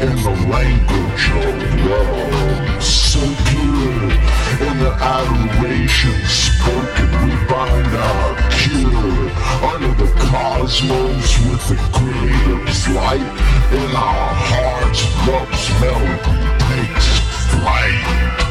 in the language of love. So pure in the adoration spoken, we find our cure under the cosmos with the creator's light. In our hearts, love's melody takes flight.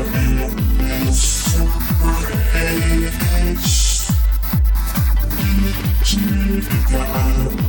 Thank you.